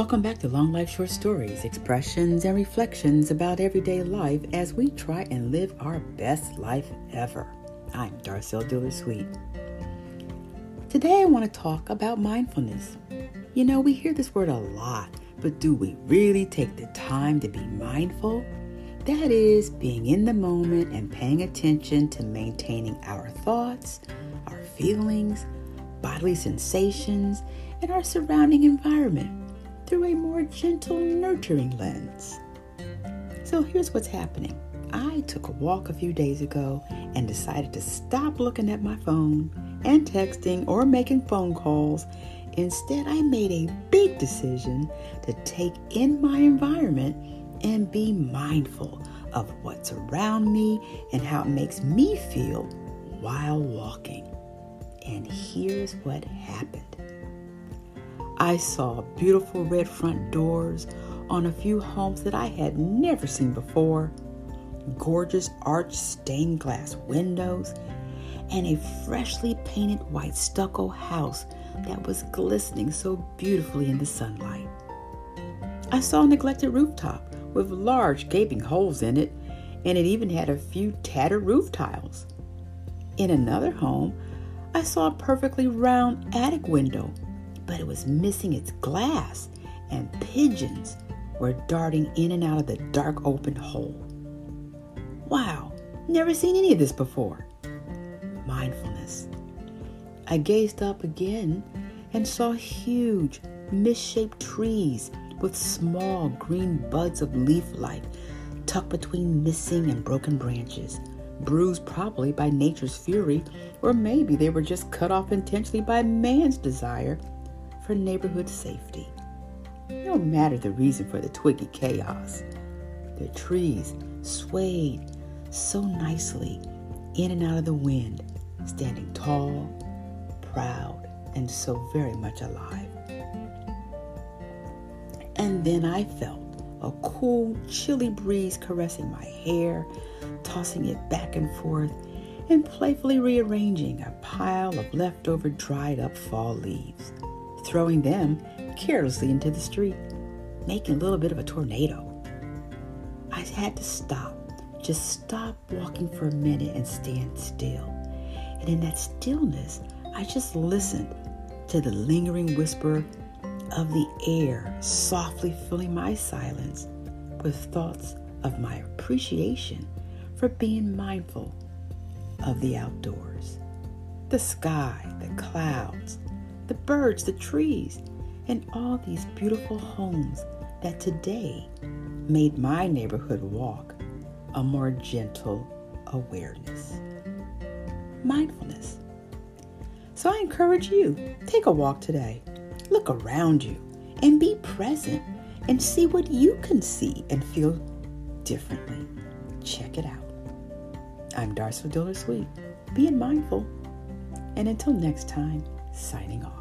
Welcome back to Long Life Short Stories, expressions and reflections about everyday life as we try and live our best life ever. I'm Darcel Diller Sweet. Today I want to talk about mindfulness. You know, we hear this word a lot, but do we really take the time to be mindful? That is, being in the moment and paying attention to maintaining our thoughts, our feelings, bodily sensations, and our surrounding environment through a more gentle, nurturing lens. So here's what's happening. I took a walk a few days ago and decided to stop looking at my phone and texting or making phone calls. Instead, I made a big decision to take in my environment and be mindful of what's around me and how it makes me feel while walking. And here's what happened. I saw beautiful red front doors on a few homes that I had never seen before, gorgeous arched stained glass windows, and a freshly painted white stucco house that was glistening so beautifully in the sunlight. I saw a neglected rooftop with large gaping holes in it, and it even had a few tattered roof tiles. In another home, I saw a perfectly round attic window but it was missing its glass, and pigeons were darting in and out of the dark open hole. Wow, never seen any of this before. Mindfulness. I gazed up again and saw huge, misshaped trees with small green buds of leaf light tucked between missing and broken branches, bruised probably by nature's fury, or maybe they were just cut off intentionally by man's desire for neighborhood safety. No matter the reason for the twiggy chaos, the trees swayed so nicely in and out of the wind, standing tall, proud, and so very much alive. And then I felt a cool, chilly breeze caressing my hair, tossing it back and forth, and playfully rearranging a pile of leftover dried up fall leaves throwing them carelessly into the street, making a little bit of a tornado. I had to stop, just stop walking for a minute and stand still. And in that stillness, I just listened to the lingering whisper of the air softly filling my silence with thoughts of my appreciation for being mindful of the outdoors. The sky, the clouds, the birds, the trees, and all these beautiful homes that today made my neighborhood walk a more gentle awareness. Mindfulness. So I encourage you, take a walk today. Look around you and be present and see what you can see and feel differently. Check it out. I'm Darcel Diller Sweet, being mindful. And until next time, signing off.